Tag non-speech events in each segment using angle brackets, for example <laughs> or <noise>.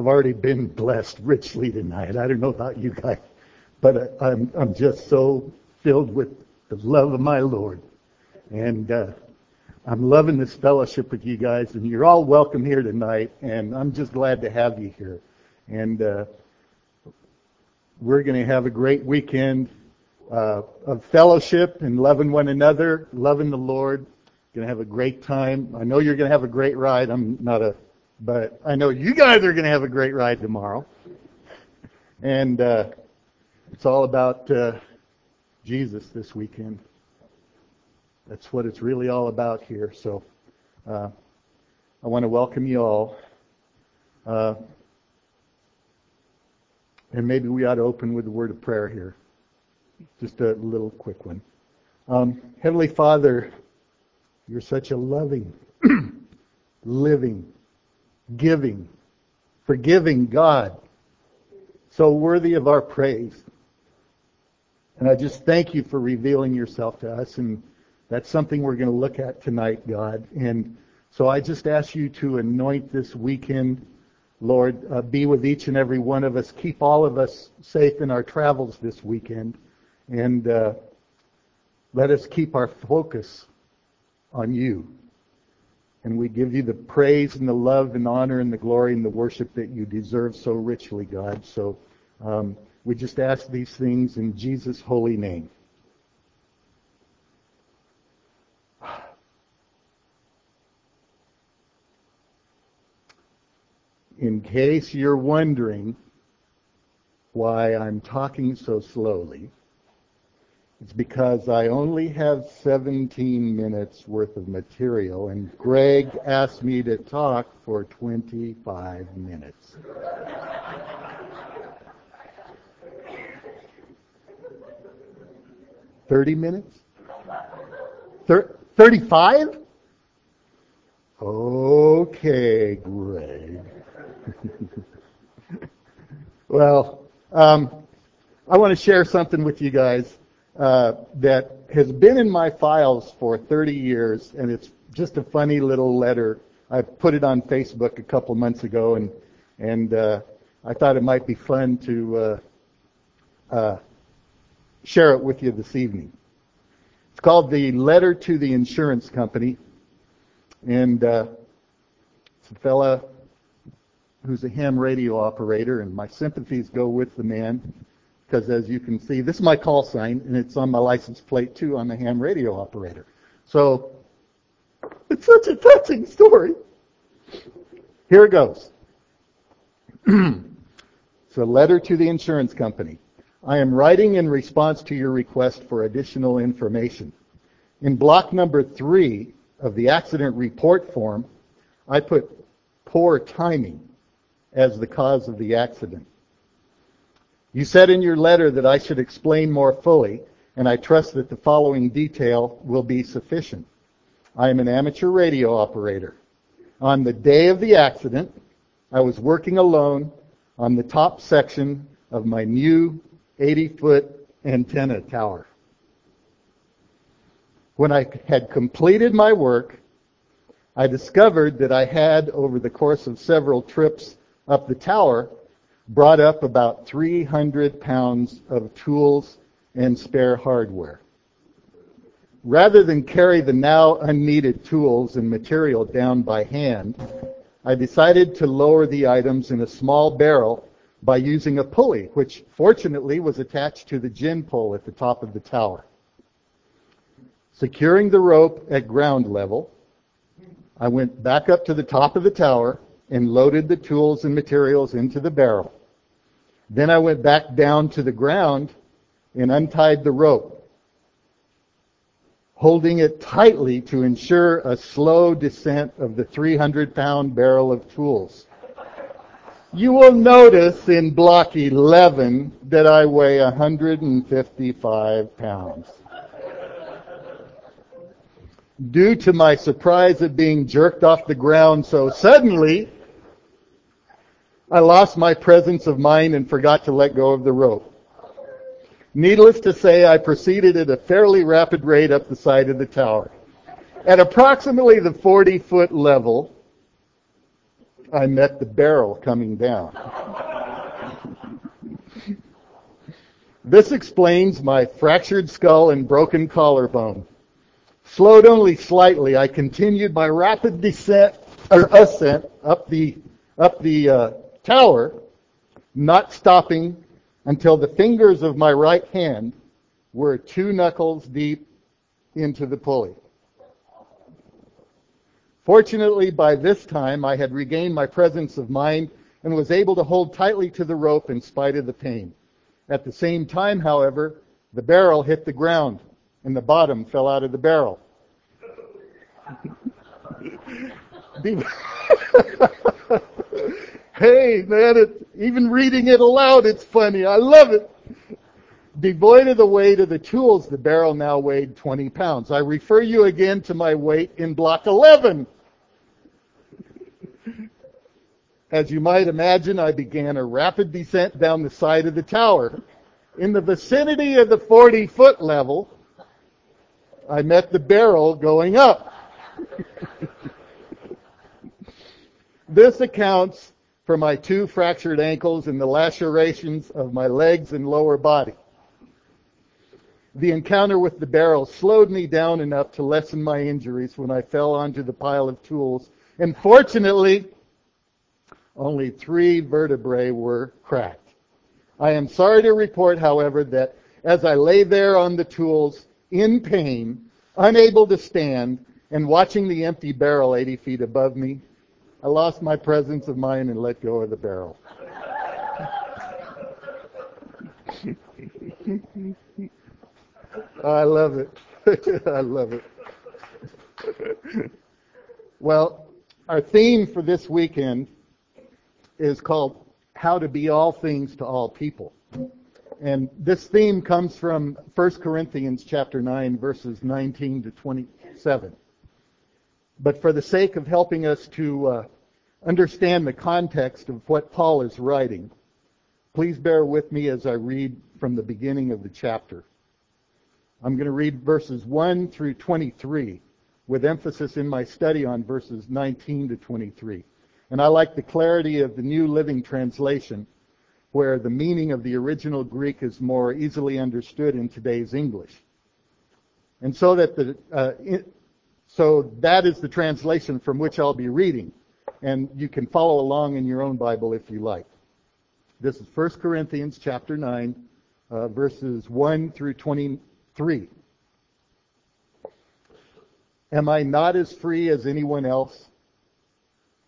I've already been blessed richly tonight. I don't know about you guys, but I'm I'm just so filled with the love of my Lord, and uh, I'm loving this fellowship with you guys. And you're all welcome here tonight, and I'm just glad to have you here. And uh, we're going to have a great weekend uh, of fellowship and loving one another, loving the Lord. Going to have a great time. I know you're going to have a great ride. I'm not a but I know you guys are going to have a great ride tomorrow. And uh, it's all about uh, Jesus this weekend. That's what it's really all about here. So uh, I want to welcome you all. Uh, and maybe we ought to open with a word of prayer here. Just a little quick one. Um, Heavenly Father, you're such a loving, <clears throat> living, giving, forgiving God. So worthy of our praise. And I just thank you for revealing yourself to us. And that's something we're going to look at tonight, God. And so I just ask you to anoint this weekend. Lord, uh, be with each and every one of us. Keep all of us safe in our travels this weekend. And uh, let us keep our focus on you. And we give you the praise and the love and honor and the glory and the worship that you deserve so richly, God. So um, we just ask these things in Jesus' holy name. <sighs> In case you're wondering why I'm talking so slowly, it's because I only have 17 minutes worth of material and Greg asked me to talk for 25 minutes. Thirty minutes? Thirty-five? Okay, Greg. <laughs> well, um, I want to share something with you guys uh, that has been in my files for 30 years, and it's just a funny little letter. I put it on Facebook a couple months ago, and and uh, I thought it might be fun to uh, uh, share it with you this evening. It's called the Letter to the Insurance Company, and uh, it's a fella who's a ham radio operator, and my sympathies go with the man because as you can see, this is my call sign, and it's on my license plate too. I'm a ham radio operator. So it's such a touching story. Here it goes. <clears throat> it's a letter to the insurance company. I am writing in response to your request for additional information. In block number three of the accident report form, I put poor timing as the cause of the accident. You said in your letter that I should explain more fully, and I trust that the following detail will be sufficient. I am an amateur radio operator. On the day of the accident, I was working alone on the top section of my new 80 foot antenna tower. When I had completed my work, I discovered that I had, over the course of several trips up the tower, brought up about 300 pounds of tools and spare hardware. Rather than carry the now unneeded tools and material down by hand, I decided to lower the items in a small barrel by using a pulley, which fortunately was attached to the gin pole at the top of the tower. Securing the rope at ground level, I went back up to the top of the tower and loaded the tools and materials into the barrel. Then I went back down to the ground and untied the rope, holding it tightly to ensure a slow descent of the 300 pound barrel of tools. You will notice in block 11 that I weigh 155 pounds. Due to my surprise at being jerked off the ground so suddenly, I lost my presence of mind and forgot to let go of the rope. Needless to say, I proceeded at a fairly rapid rate up the side of the tower. At approximately the 40 foot level, I met the barrel coming down. this explains my fractured skull and broken collarbone. Slowed only slightly, I continued my rapid descent or ascent up the up the uh, tower, not stopping until the fingers of my right hand were two knuckles deep into the pulley. Fortunately, by this time, I had regained my presence of mind and was able to hold tightly to the rope in spite of the pain. At the same time, however, the barrel hit the ground and the bottom fell out of the barrel. <laughs> <laughs> <laughs> hey, man, it, even reading it aloud, it's funny. I love it. Devoid of the weight of the tools, the barrel now weighed 20 pounds. I refer you again to my weight in block 11. As you might imagine, I began a rapid descent down the side of the tower. In the vicinity of the 40 foot level, I met the barrel going up. <laughs> this accounts for my two fractured ankles and the lacerations of my legs and lower body. The encounter with the barrel slowed me down enough to lessen my injuries when I fell onto the pile of tools. And fortunately, only three vertebrae were cracked. I am sorry to report, however, that as I lay there on the tools in pain, unable to stand, and watching the empty barrel 80 feet above me, I lost my presence of mind and let go of the barrel. <laughs> I love it. <laughs> I love it. well, our theme for this weekend is called How to Be All Things to All People. And this theme comes from 1 Corinthians chapter 9 verses 19 to 27. But for the sake of helping us to uh, understand the context of what Paul is writing, please bear with me as I read from the beginning of the chapter. I'm going to read verses 1 through 23 with emphasis in my study on verses 19 to 23. And I like the clarity of the New Living Translation where the meaning of the original Greek is more easily understood in today's English. And so that the, uh, so that is the translation from which I'll be reading. And you can follow along in your own Bible if you like. This is 1 Corinthians chapter 9, uh, verses 1 through 23. Am I not as free as anyone else?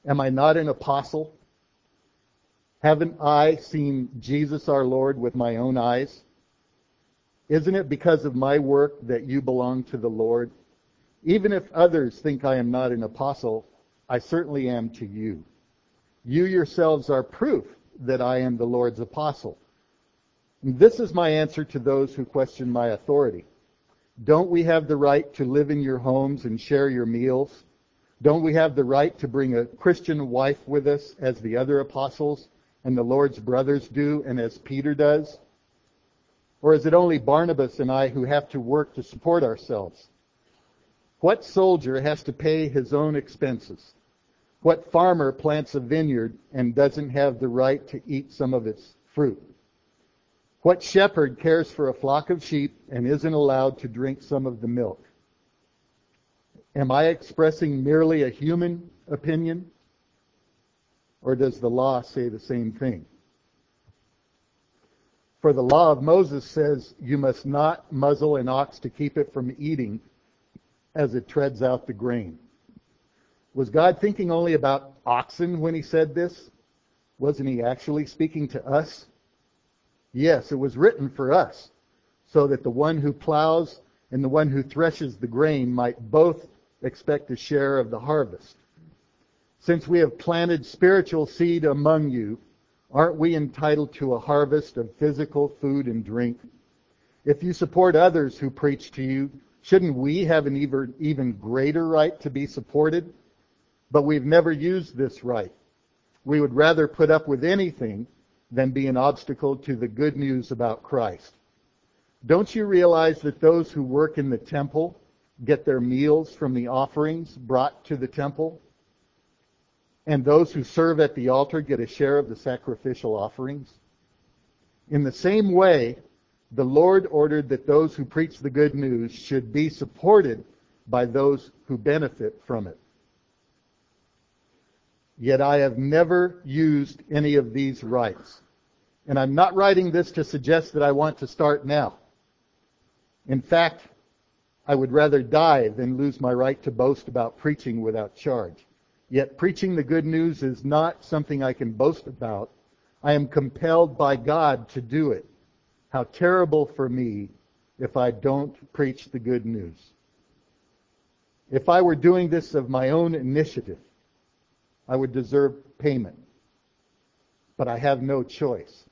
Am I not an apostle? Haven't I seen Jesus our Lord with my own eyes? Isn't it because of my work that you belong to the Lord? Even if others think I am not an apostle, I certainly am to you. You yourselves are proof that I am the Lord's apostle. This is my answer to those who question my authority. Don't we have the right to live in your homes and share your meals? Don't we have the right to bring a Christian wife with us as the other apostles and the Lord's brothers do and as Peter does? Or is it only Barnabas and I who have to work to support ourselves? What soldier has to pay his own expenses? What farmer plants a vineyard and doesn't have the right to eat some of its fruit? What shepherd cares for a flock of sheep and isn't allowed to drink some of the milk? Am I expressing merely a human opinion? Or does the law say the same thing? For the law of Moses says you must not muzzle an ox to keep it from eating as it treads out the grain. Was God thinking only about oxen when he said this? Wasn't he actually speaking to us? Yes, it was written for us, so that the one who plows and the one who threshes the grain might both expect a share of the harvest. Since we have planted spiritual seed among you, aren't we entitled to a harvest of physical food and drink? If you support others who preach to you, shouldn't we have an even even greater right to be supported? But we've never used this right. We would rather put up with anything than be an obstacle to the good news about Christ. Don't you realize that those who work in the temple get their meals from the offerings brought to the temple? and those who serve at the altar get a share of the sacrificial offerings? In the same way, the Lord ordered that those who preach the good news should be supported by those who benefit from it. Yet I have never used any of these rights. And I'm not writing this to suggest that I want to start now. In fact, I would rather die than lose my right to boast about preaching without charge. Yet preaching the good news is not something I can boast about. I am compelled by God to do it. How terrible for me if I don't preach the good news. If I were doing this of my own initiative, I would deserve payment. But I have no choice.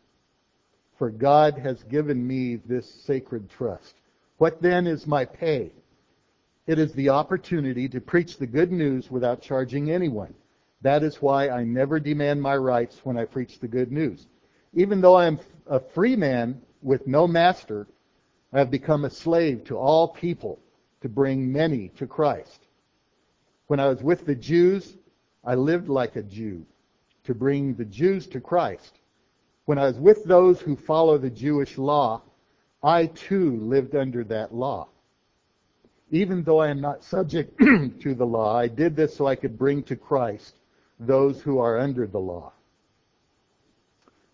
For God has given me this sacred trust. What then is my pay? It is the opportunity to preach the good news without charging anyone. That is why I never demand my rights when I preach the good news. Even though I am a free man with no master, I have become a slave to all people to bring many to Christ. When I was with the Jews, I lived like a Jew to bring the Jews to Christ. When I was with those who follow the Jewish law, I too lived under that law. Even though I am not subject <clears throat> to the law, I did this so I could bring to Christ those who are under the law.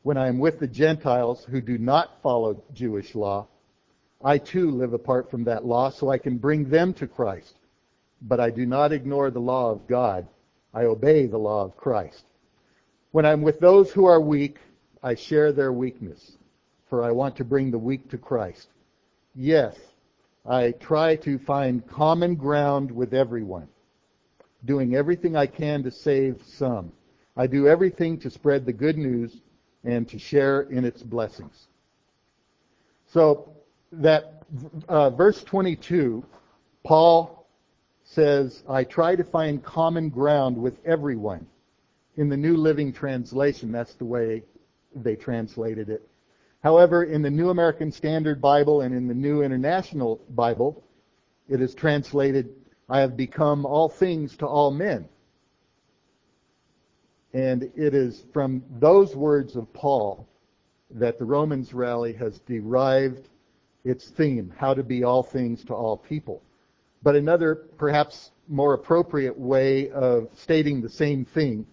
When I am with the Gentiles who do not follow Jewish law, I too live apart from that law so I can bring them to Christ. But I do not ignore the law of God. I obey the law of Christ. When I'm with those who are weak, I share their weakness, for I want to bring the weak to Christ. Yes, I try to find common ground with everyone, doing everything I can to save some. I do everything to spread the good news and to share in its blessings. So that uh, verse 22, Paul says, I try to find common ground with everyone. In the New Living Translation, that's the way they translated it. However, in the New American Standard Bible and in the New International Bible, it is translated, I have become all things to all men. And it is from those words of Paul that the Romans rally has derived its theme, how to be all things to all people. But another, perhaps more appropriate way of stating the same thing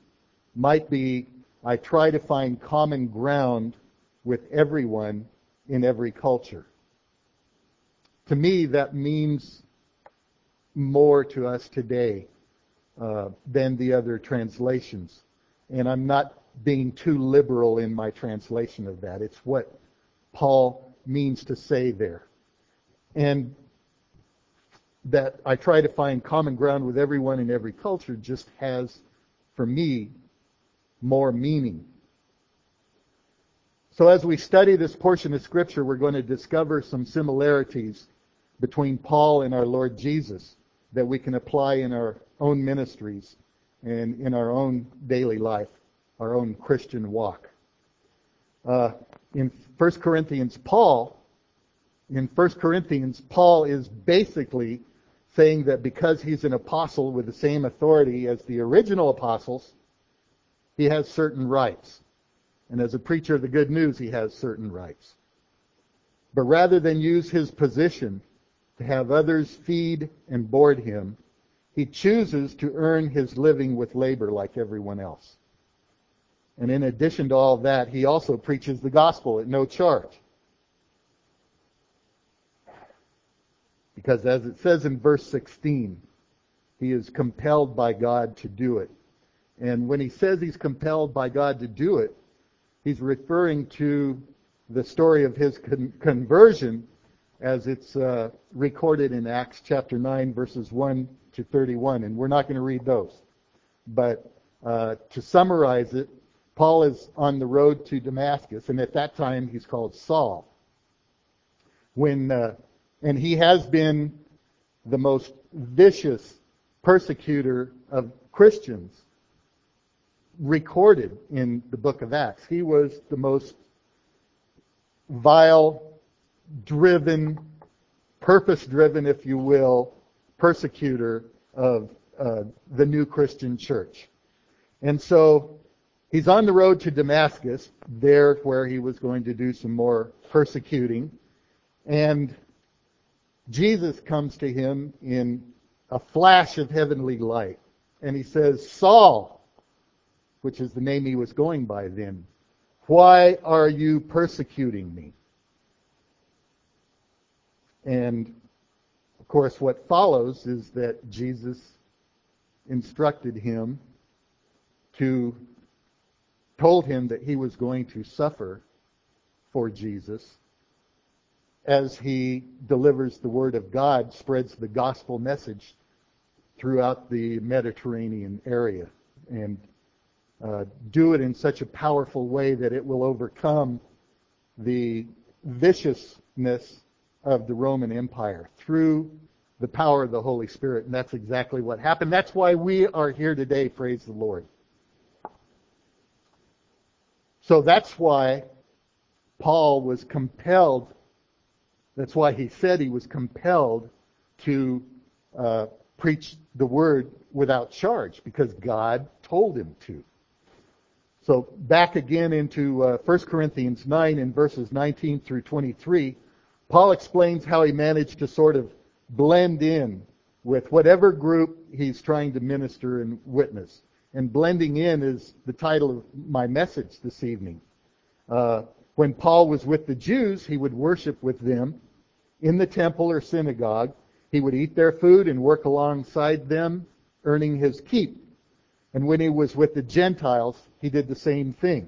might be, I try to find common ground with everyone in every culture. To me, that means more to us today uh, than the other translations. And I'm not being too liberal in my translation of that. It's what Paul means to say there. And that I try to find common ground with everyone in every culture just has, for me, more meaning. So as we study this portion of Scripture, we're going to discover some similarities between Paul and our Lord Jesus that we can apply in our own ministries and in our own daily life, our own Christian walk. Uh, in 1 Corinthians, Paul, in 1 Corinthians, Paul is basically saying that because he's an apostle with the same authority as the original apostles, he has certain rights. And as a preacher of the good news, he has certain rights. But rather than use his position to have others feed and board him, he chooses to earn his living with labor like everyone else. And in addition to all that, he also preaches the gospel at no charge. Because as it says in verse 16, he is compelled by God to do it. And when he says he's compelled by God to do it, he's referring to the story of his con- conversion as it's uh, recorded in Acts chapter 9, verses 1 to 31. And we're not going to read those. But uh, to summarize it, Paul is on the road to Damascus, and at that time he's called Saul. When uh, and he has been the most vicious persecutor of Christians recorded in the book of Acts. He was the most vile, driven, purpose driven, if you will, persecutor of uh, the new Christian church. And so he's on the road to Damascus, there where he was going to do some more persecuting. And Jesus comes to him in a flash of heavenly light. And he says, Saul, which is the name he was going by then, why are you persecuting me? And course, what follows is that Jesus instructed him to, told him that he was going to suffer for Jesus. As he delivers the word of God, spreads the gospel message throughout the Mediterranean area. And uh, do it in such a powerful way that it will overcome the viciousness of the Roman Empire through the power of the Holy Spirit. And that's exactly what happened. That's why we are here today, praise the Lord. So that's why Paul was compelled, that's why he said he was compelled to uh, preach the word without charge, because God told him to. So back again into uh, 1 Corinthians 9 in verses 19 through 23, Paul explains how he managed to sort of blend in with whatever group he's trying to minister and witness. And blending in is the title of my message this evening. Uh, when Paul was with the Jews, he would worship with them in the temple or synagogue. He would eat their food and work alongside them, earning his keep. And when he was with the Gentiles, he did the same thing.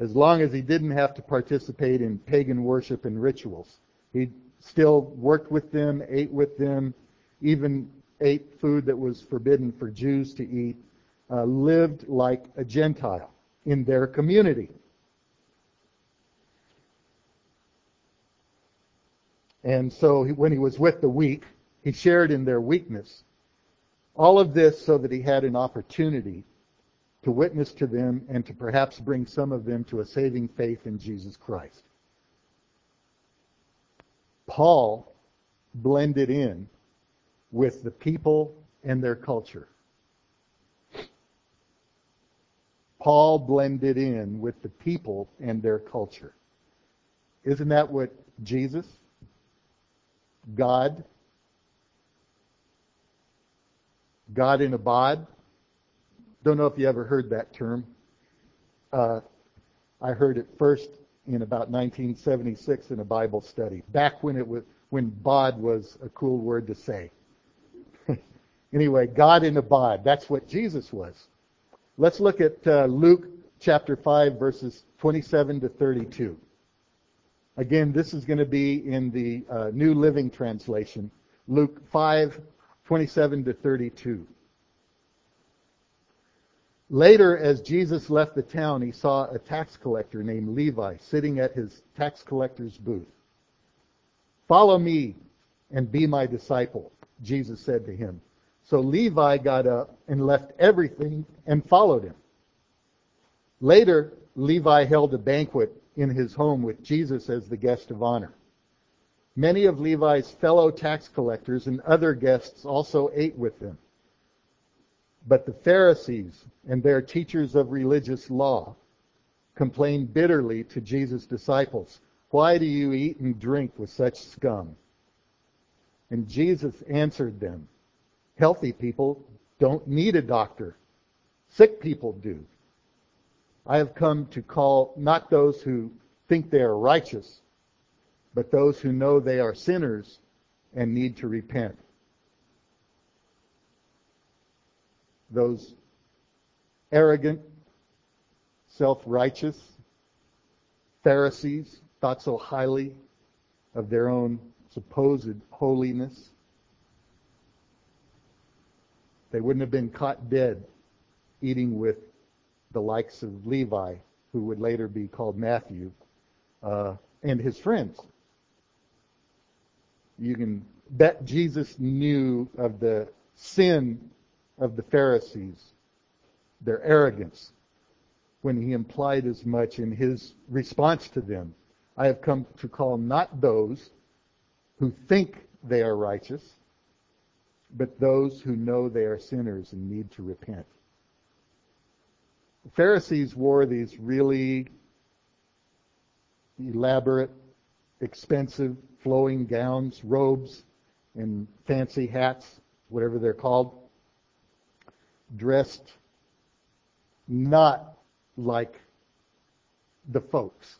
As long as he didn't have to participate in pagan worship and rituals. He still worked with them, ate with them, even ate food that was forbidden for Jews to eat, uh, lived like a Gentile in their community. And so when he was with the weak, he shared in their weakness. All of this so that he had an opportunity to witness to them and to perhaps bring some of them to a saving faith in Jesus Christ. Paul blended in with the people and their culture. Paul blended in with the people and their culture. Isn't that what Jesus, God, God in a bod, don't know if you ever heard that term. Uh, I heard it first in about 1976 in a Bible study, back when it was when bod was a cool word to say. <laughs> anyway, God in a bod. That's what Jesus was. Let's look at uh, Luke chapter 5 verses 27 to 32. Again, this is going to be in the uh, New Living Translation. Luke 5, 27 to 32. Later, as Jesus left the town, he saw a tax collector named Levi sitting at his tax collector's booth. Follow me and be my disciple, Jesus said to him. So Levi got up and left everything and followed him. Later, Levi held a banquet in his home with Jesus as the guest of honor. Many of Levi's fellow tax collectors and other guests also ate with them. But the Pharisees and their teachers of religious law complained bitterly to Jesus' disciples, Why do you eat and drink with such scum? And Jesus answered them, Healthy people don't need a doctor. Sick people do. I have come to call not those who think they are righteous, but those who know they are sinners and need to repent. Those arrogant, self-righteous Pharisees thought so highly of their own supposed holiness. They wouldn't have been caught dead eating with the likes of Levi, who would later be called Matthew, uh, and his friends. You can bet Jesus knew of the sin of the Pharisees, their arrogance, when he implied as much in his response to them. I have come to call not those who think they are righteous, but those who know they are sinners and need to repent. The Pharisees wore these really elaborate, expensive, flowing gowns, robes, and fancy hats, whatever they're called, dressed not like the folks.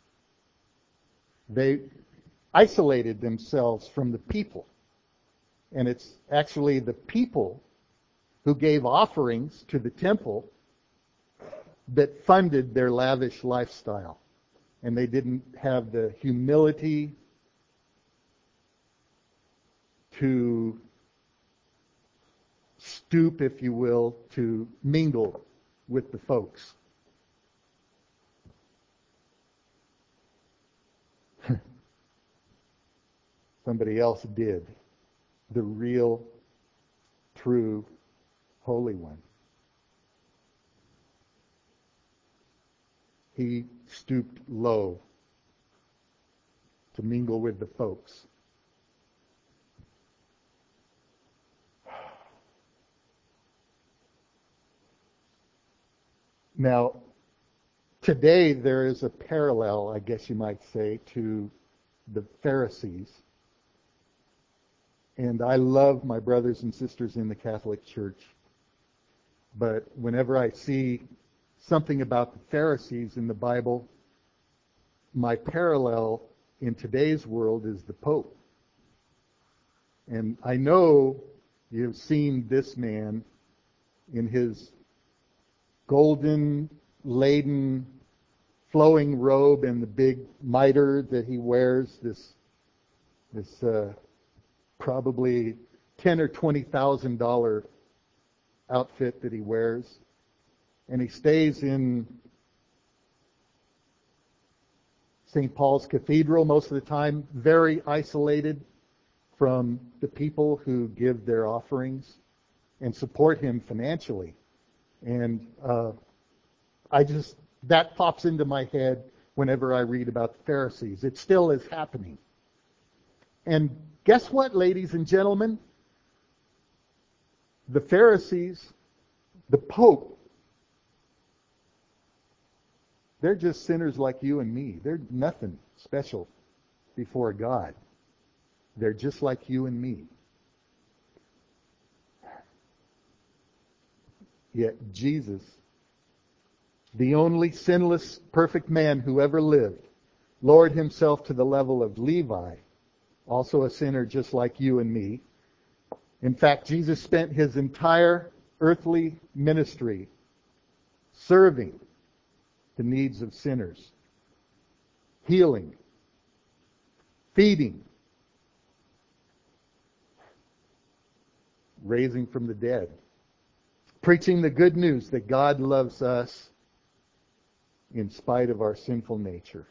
They isolated themselves from the people. And it's actually the people who gave offerings to the temple that funded their lavish lifestyle. And they didn't have the humility to stoop, if you will, to mingle with the folks. <laughs> Somebody else did. The real, true, Holy One. He stooped low to mingle with the folks. Now, today there is a parallel, I guess you might say, to the Pharisees. And I love my brothers and sisters in the Catholic Church. But whenever I see something about the Pharisees in the Bible, my parallel in today's world is the Pope. And I know you've seen this man in his golden laden flowing robe and the big mitre that he wears, this this uh, probably ten or twenty thousand dollar outfit that he wears, and he stays in St. Paul's Cathedral most of the time, very isolated from the people who give their offerings and support him financially. And uh, I just, that pops into my head whenever I read about the Pharisees. It still is happening. And guess what, ladies and gentlemen? The Pharisees, the Pope, they're just sinners like you and me. They're nothing special before God. They're just like you and me. Yet Jesus, the only sinless, perfect man who ever lived, lowered himself to the level of Levi, also a sinner just like you and me. In fact, Jesus spent his entire earthly ministry serving the needs of sinners, healing, feeding, raising from the dead preaching the good news that God loves us in spite of our sinful nature.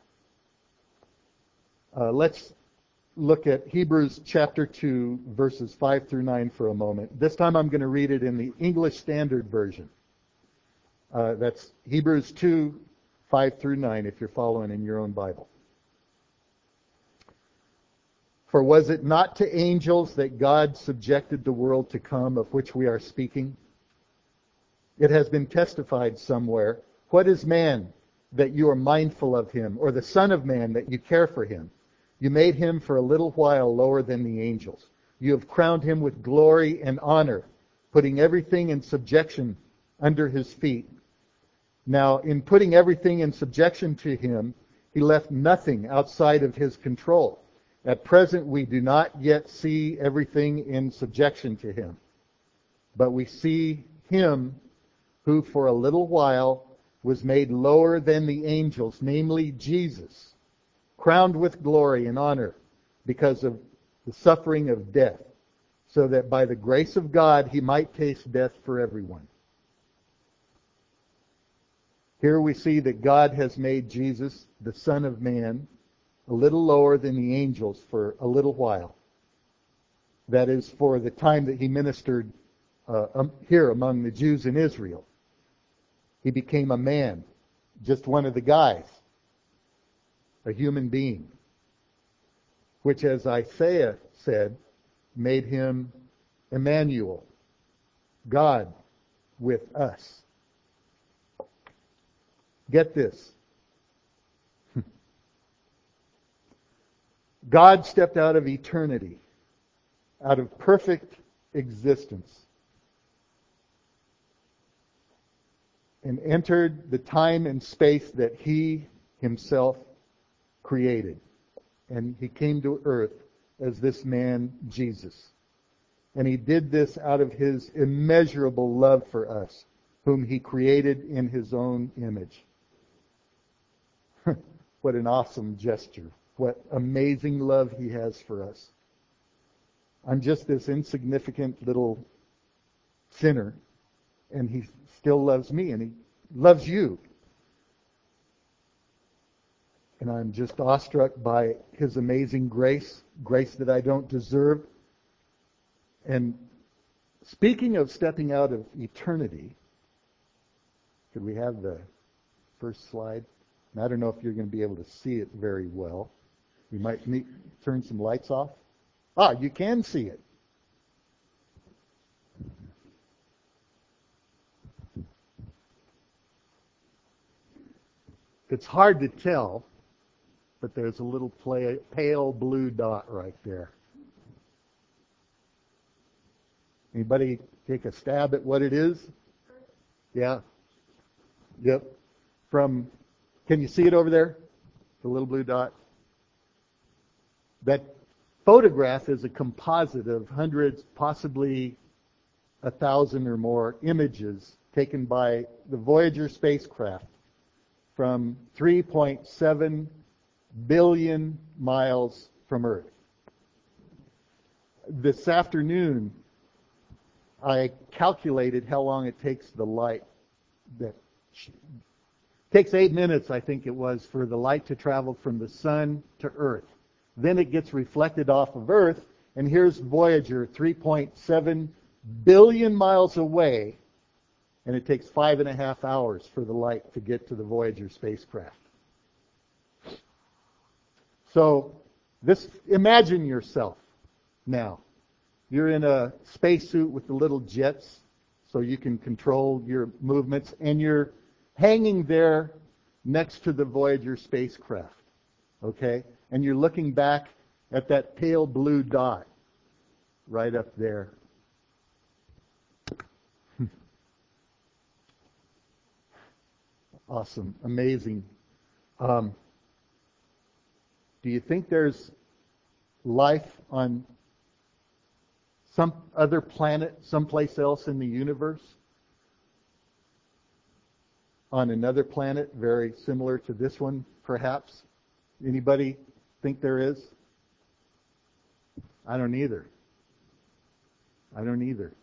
Uh, let's look at Hebrews chapter 2, verses 5 through 9 for a moment. This time I'm going to read it in the English Standard Version. Uh, that's Hebrews 2, 5 through 9, if you're following in your own Bible. For was it not to angels that God subjected the world to come of which we are speaking? It has been testified somewhere. What is man that you are mindful of him, or the Son of Man that you care for him? You made him for a little while lower than the angels. You have crowned him with glory and honor, putting everything in subjection under his feet. Now, in putting everything in subjection to him, he left nothing outside of his control. At present, we do not yet see everything in subjection to him, but we see him who for a little while was made lower than the angels, namely Jesus, crowned with glory and honor because of the suffering of death, so that by the grace of God he might taste death for everyone. Here we see that God has made Jesus, the Son of Man, a little lower than the angels for a little while. That is, for the time that he ministered uh, um, here among the Jews in Israel. He became a man, just one of the guys, a human being, which, as Isaiah said, made him Emmanuel, God with us. Get this. <laughs> God stepped out of eternity, out of perfect existence, and entered the time and space that He Himself created. And He came to earth as this man, Jesus. And He did this out of His immeasurable love for us, whom He created in His own image. <laughs> what an awesome gesture what amazing love he has for us. I'm just this insignificant little sinner, and he still loves me, and he loves you. And I'm just awestruck by his amazing grace, grace that I don't deserve. And speaking of stepping out of eternity, could we have the first slide? And I don't know if you're going to be able to see it very well. We might need, turn some lights off. Ah, you can see it. It's hard to tell, but there's a little play, pale blue dot right there. Anybody take a stab at what it is? Yeah. Yep. From, can you see it over there? The little blue dot? That photograph is a composite of hundreds, possibly a thousand or more images taken by the Voyager spacecraft from 3.7 billion miles from Earth. This afternoon, I calculated how long it takes the light that takes eight minutes, I think it was, for the light to travel from the sun to Earth. Then it gets reflected off of Earth, and here's Voyager 3.7 billion miles away, and it takes five and a half hours for the light to get to the Voyager spacecraft. So, this, imagine yourself now. You're in a spacesuit with the little jets, so you can control your movements, and you're hanging there next to the Voyager spacecraft. Okay? and you're looking back at that pale blue dot right up there. Awesome, amazing. Um, do you think there's life on some other planet, someplace else in the universe? On another planet, very similar to this one, perhaps? Anybody think there is? I don't either. I don't either.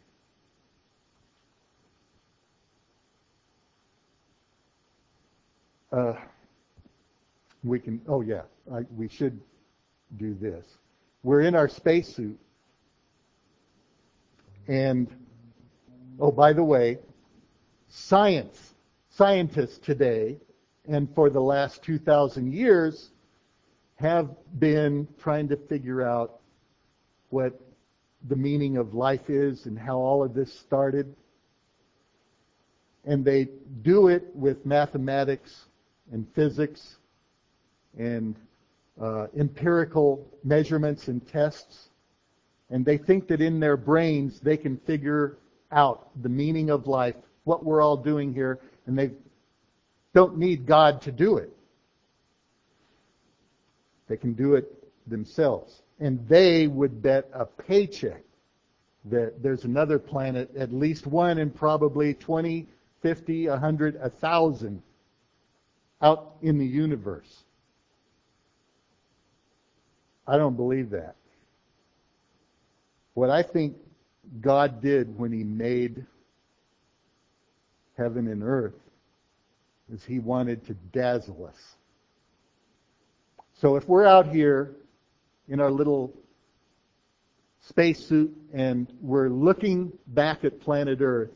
Uh, we can, oh yeah, I, we should do this. We're in our spacesuit. And, oh, by the way, science, scientists today, and for the last 2,000 years, have been trying to figure out what the meaning of life is and how all of this started. And they do it with mathematics and physics and uh, empirical measurements and tests. And they think that in their brains they can figure out the meaning of life, what we're all doing here, and they don't need God to do it. They can do it themselves. And they would bet a paycheck that there's another planet, at least one and probably 20, 50, 100, 1,000 out in the universe. I don't believe that. What I think God did when He made heaven and earth is He wanted to dazzle us. So if we're out here in our little spacesuit and we're looking back at planet Earth,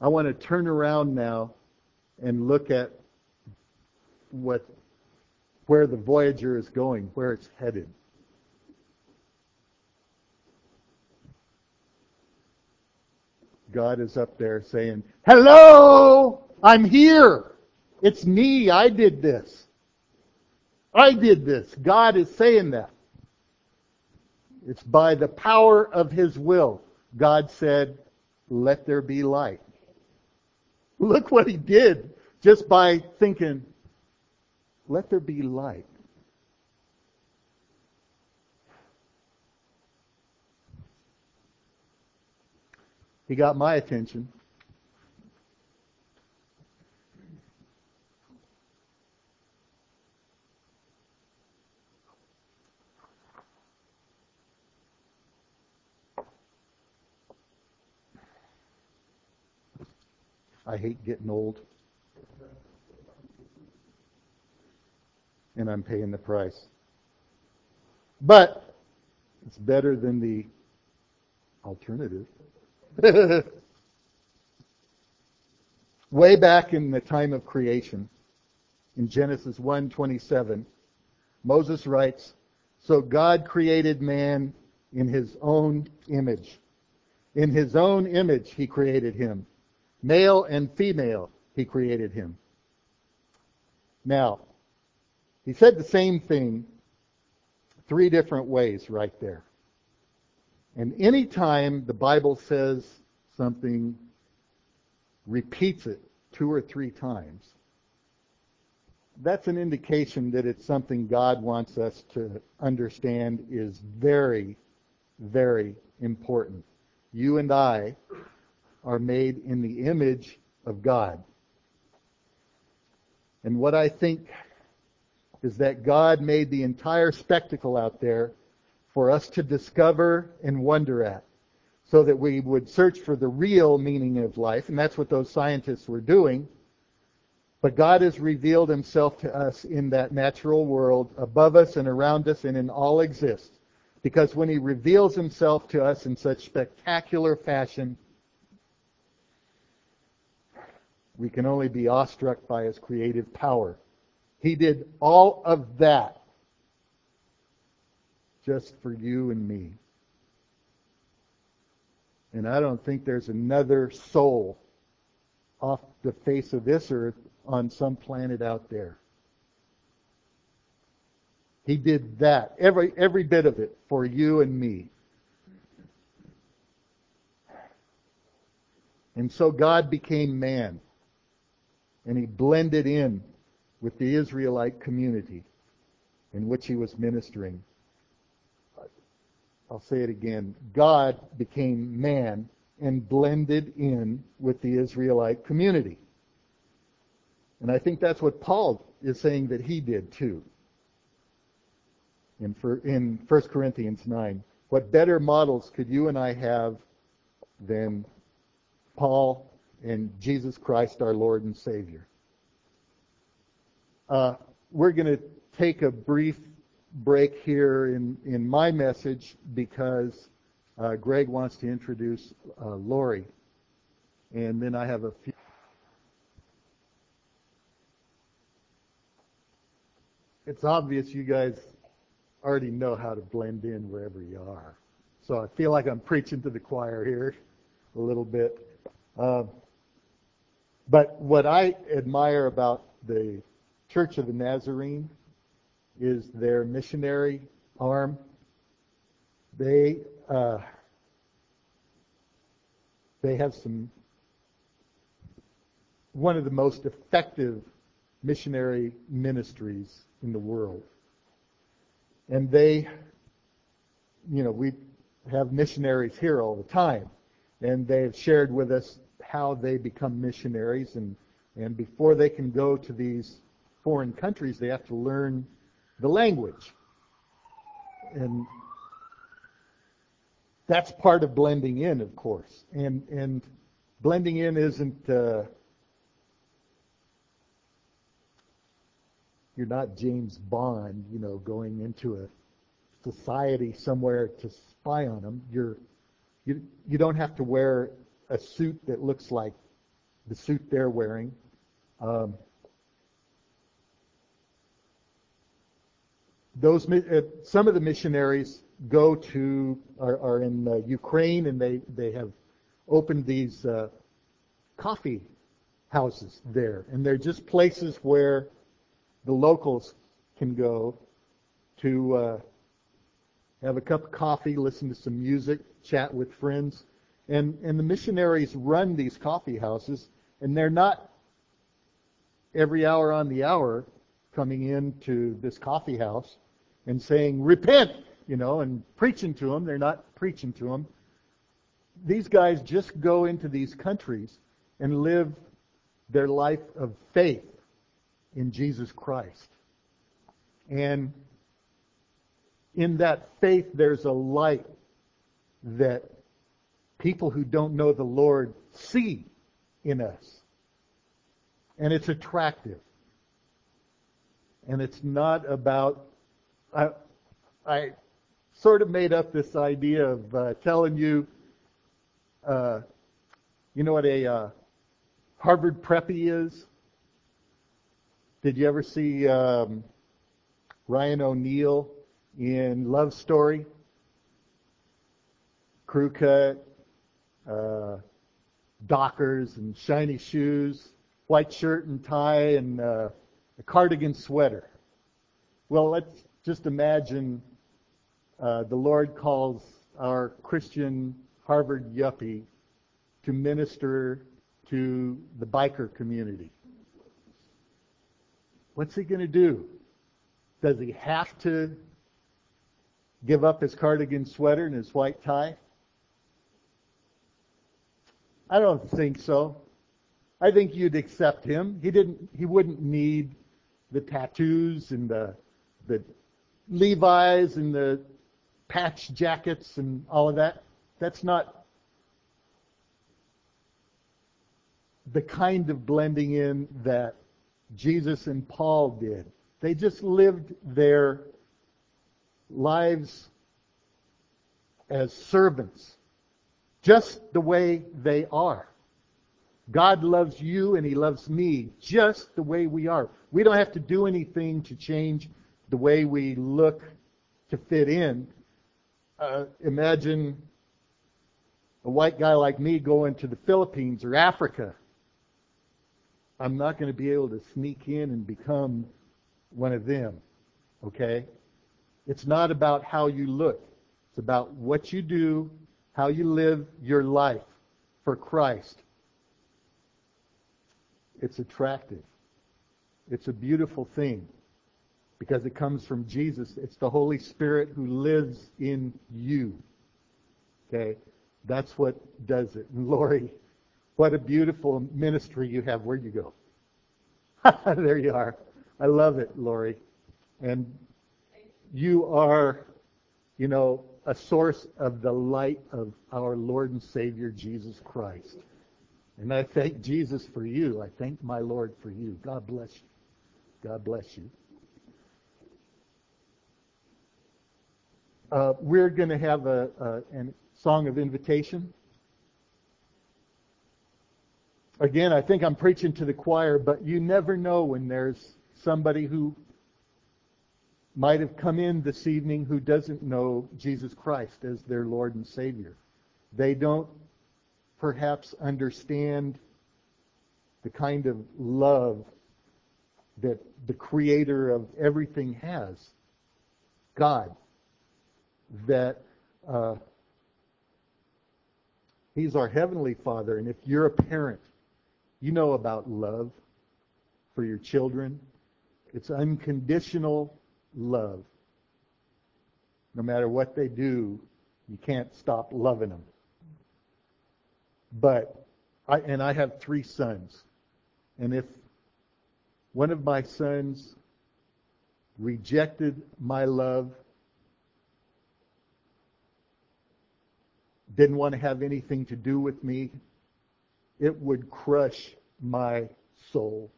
I want to turn around now and look at what where the Voyager is going, where it's headed. God is up there saying, Hello! I'm here! It's me. I did this. I did this. God is saying that. It's by the power of His will. God said, let there be light. Look what He did just by thinking, let there be light. He got my attention. I hate getting old. And I'm paying the price. But it's better than the alternative. <laughs> Way back in the time of creation, in Genesis 1:27, Moses writes, "So God created man in his own image. In his own image he created him. Male and female, he created him. Now, he said the same thing three different ways right there. And anytime the Bible says something, repeats it two or three times, that's an indication that it's something God wants us to understand is very, very important. You and I are made in the image of God. And what I think is that God made the entire spectacle out there for us to discover and wonder at so that we would search for the real meaning of life. And that's what those scientists were doing. But God has revealed himself to us in that natural world above us and around us and in all exists. Because when he reveals himself to us in such spectacular fashion, we can only be awestruck by his creative power. He did all of that just for you and me. And I don't think there's another soul off the face of this earth on some planet out there. He did that, every, every bit of it for you and me. And so God became man and he blended in with the Israelite community in which he was ministering. I'll say it again. God became man and blended in with the Israelite community. And I think that's what Paul is saying that he did too. In, in 1 Corinthians 9. What better models could you and I have than Paul and Jesus Christ, our Lord and Savior. Uh, we're going to take a brief break here in, in my message because uh, Greg wants to introduce uh, Lori. And then I have a few. It's obvious you guys already know how to blend in wherever you are. So I feel like I'm preaching to the choir here a little bit. Uh, but what I admire about the Church of the Nazarene is their missionary arm. They uh, they have some one of the most effective missionary ministries in the world, and they, you know, we have missionaries here all the time, and they have shared with us how they become missionaries and and before they can go to these foreign countries they have to learn the language. And that's part of blending in of course. And and blending in isn't uh, you're not James Bond you know going into a society somewhere to spy on them you're you you don't have to wear a suit that looks like the suit they're wearing. Um, those uh, some of the missionaries go to are, are in uh, Ukraine and they they have opened these uh, coffee houses there. And they're just places where the locals can go to uh, have a cup of coffee, listen to some music, chat with friends. And, and the missionaries run these coffee houses, and they're not every hour on the hour coming into this coffee house and saying, repent, you know, and preaching to them. They're not preaching to them. These guys just go into these countries and live their life of faith in Jesus Christ. And in that faith, there's a light that people who don't know the Lord see in us. And it's attractive. And it's not about, I, I sort of made up this idea of uh, telling you, uh, you know what a uh, Harvard preppy is? Did you ever see um, Ryan O'Neal in Love Story? Crew cut, uh, Dockers and shiny shoes, white shirt and tie, and uh, a cardigan sweater. Well, let's just imagine uh, the Lord calls our Christian Harvard yuppie to minister to the biker community. What's he going to do? Does he have to give up his cardigan sweater and his white tie? I don't think so. I think you'd accept him. He didn't he wouldn't need the tattoos and the the Levi's and the patch jackets and all of that. That's not the kind of blending in that Jesus and Paul did. They just lived their lives as servants, just the way they are. God loves you and He loves me just the way we are. We don't have to do anything to change the way we look to fit in. Uh, imagine a white guy like me going to the Philippines or Africa. I'm not going to be able to sneak in and become one of them. Okay? It's not about how you look. It's about what you do, how you live your life for Christ. It's attractive. It's a beautiful thing because it comes from Jesus. It's the Holy Spirit who lives in you. Okay? That's what does it. And Lori, what a beautiful ministry you have. Where'd you go? <laughs> there you are. I love it, Lori. And you are, you know, a source of the light of our Lord and Savior Jesus Christ. And I thank Jesus for you. I thank my Lord for you. God bless you. God bless you. Uh, we're going to have a, a, a song of invitation. Again, I think I'm preaching to the choir, but you never know when there's somebody who might have come in this evening who doesn't know Jesus Christ as their Lord and Savior. They don't perhaps understand the kind of love that the creator of everything has, God, that uh, He's our Heavenly Father. And if you're a parent, you know about love for your children. It's unconditional love. No matter what they do, you can't stop loving them. But I and I have three sons. And if one of my sons rejected my love, didn't want to have anything to do with me, it would crush my soul.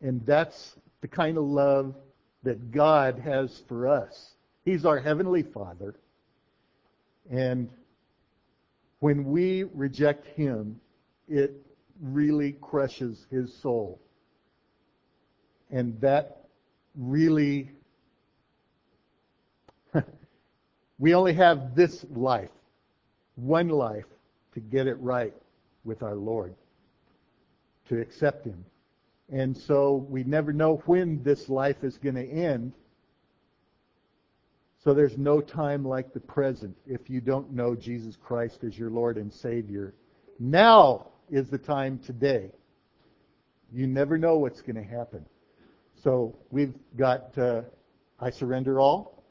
And that's the kind of love that God has for us. He's our Heavenly Father. And when we reject Him, it really crushes His soul. And that really, <laughs> we only have this life, one life, to get it right with our Lord. to accept Him. And so we never know when this life is going to end. So there's no time like the present if you don't know Jesus Christ as your Lord and Savior. Now is the time today. You never know what's going to happen. So we've got uh, I Surrender All.